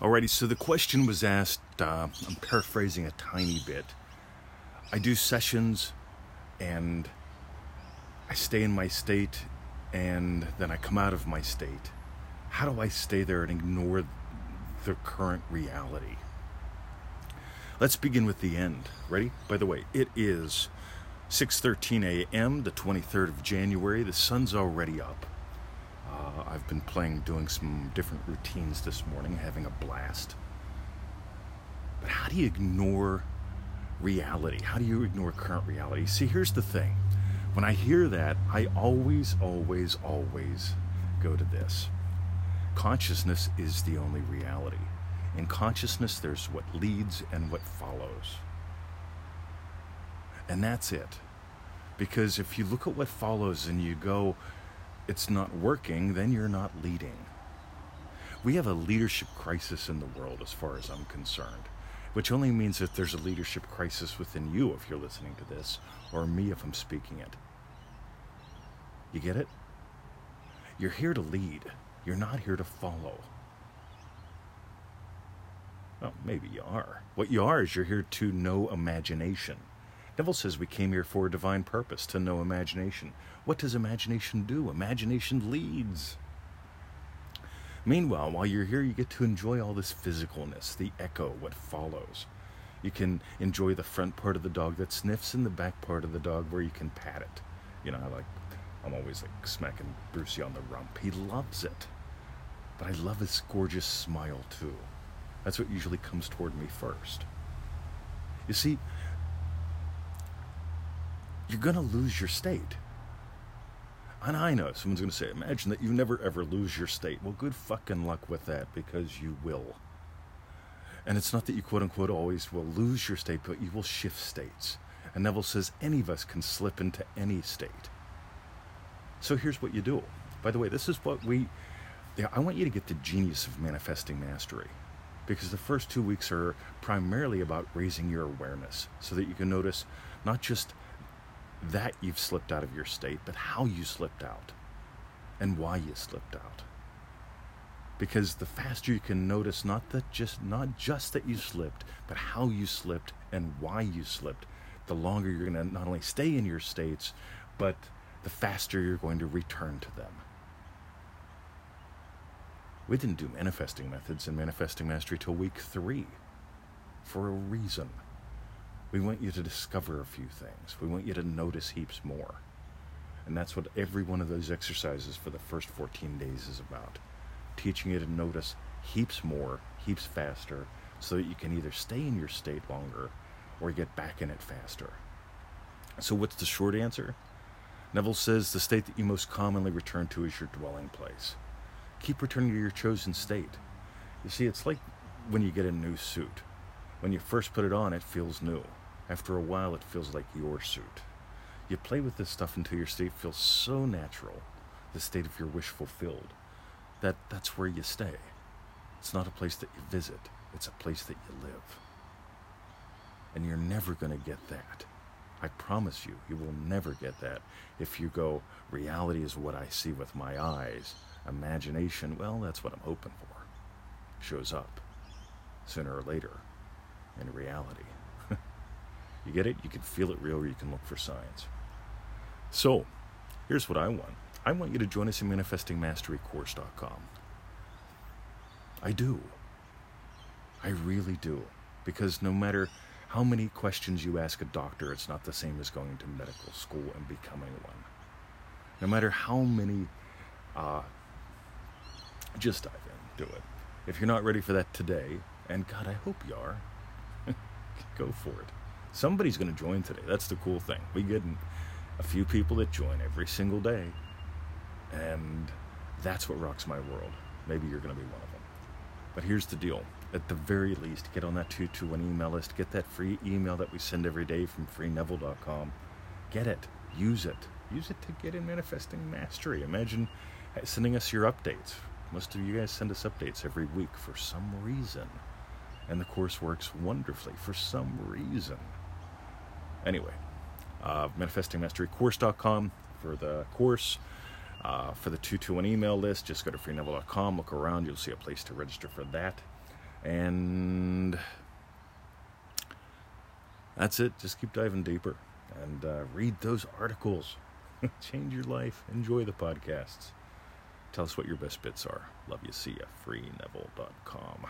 Alrighty, so the question was asked, uh, I'm paraphrasing a tiny bit. I do sessions and I stay in my state and then I come out of my state. How do I stay there and ignore the current reality? Let's begin with the end. Ready? By the way, it is 6:13 a.m., the 23rd of January. The sun's already up. Uh, I've been playing, doing some different routines this morning, having a blast. But how do you ignore reality? How do you ignore current reality? See, here's the thing. When I hear that, I always, always, always go to this. Consciousness is the only reality. In consciousness, there's what leads and what follows. And that's it. Because if you look at what follows and you go, it's not working, then you're not leading. We have a leadership crisis in the world, as far as I'm concerned, which only means that there's a leadership crisis within you if you're listening to this, or me if I'm speaking it. You get it? You're here to lead, you're not here to follow. Well, maybe you are. What you are is you're here to know imagination. Neville says we came here for a divine purpose, to know imagination. What does imagination do? Imagination leads. Meanwhile, while you're here, you get to enjoy all this physicalness, the echo, what follows. You can enjoy the front part of the dog that sniffs and the back part of the dog where you can pat it. You know, I like, I'm always like smacking Brucey on the rump. He loves it. But I love his gorgeous smile too. That's what usually comes toward me first. You see, you're going to lose your state. And I know someone's going to say, imagine that you never ever lose your state. Well, good fucking luck with that because you will. And it's not that you quote unquote always will lose your state, but you will shift states. And Neville says any of us can slip into any state. So here's what you do. By the way, this is what we. Yeah, I want you to get the genius of manifesting mastery because the first two weeks are primarily about raising your awareness so that you can notice not just that you've slipped out of your state, but how you slipped out and why you slipped out. Because the faster you can notice not that just not just that you slipped, but how you slipped and why you slipped, the longer you're going to not only stay in your states, but the faster you're going to return to them. We didn't do manifesting methods and manifesting mastery till week three for a reason. We want you to discover a few things. We want you to notice heaps more. And that's what every one of those exercises for the first 14 days is about. Teaching you to notice heaps more, heaps faster, so that you can either stay in your state longer or get back in it faster. So, what's the short answer? Neville says the state that you most commonly return to is your dwelling place. Keep returning to your chosen state. You see, it's like when you get a new suit. When you first put it on, it feels new. After a while, it feels like your suit. You play with this stuff until your state feels so natural, the state of your wish fulfilled, that that's where you stay. It's not a place that you visit, it's a place that you live. And you're never going to get that. I promise you, you will never get that if you go, reality is what I see with my eyes. Imagination, well, that's what I'm hoping for. Shows up sooner or later in reality. You get it? You can feel it real or you can look for signs. So, here's what I want I want you to join us in ManifestingMasteryCourse.com. I do. I really do. Because no matter how many questions you ask a doctor, it's not the same as going to medical school and becoming one. No matter how many, uh, just dive in, do it. If you're not ready for that today, and God, I hope you are, go for it. Somebody's going to join today. That's the cool thing. We get a few people that join every single day, and that's what rocks my world. Maybe you're going to be one of them. But here's the deal. At the very least, get on that 221 email list. Get that free email that we send every day from freeneville.com. Get it. Use it. Use it to get in manifesting mastery. Imagine uh, sending us your updates. Most of you guys send us updates every week for some reason and the course works wonderfully for some reason. Anyway, uh, manifestingmasterycourse.com for the course. Uh, for the 221 email list, just go to freeneville.com, look around, you'll see a place to register for that. And that's it. Just keep diving deeper and uh, read those articles. Change your life. Enjoy the podcasts. Tell us what your best bits are. Love you. See ya. FreeNeville.com.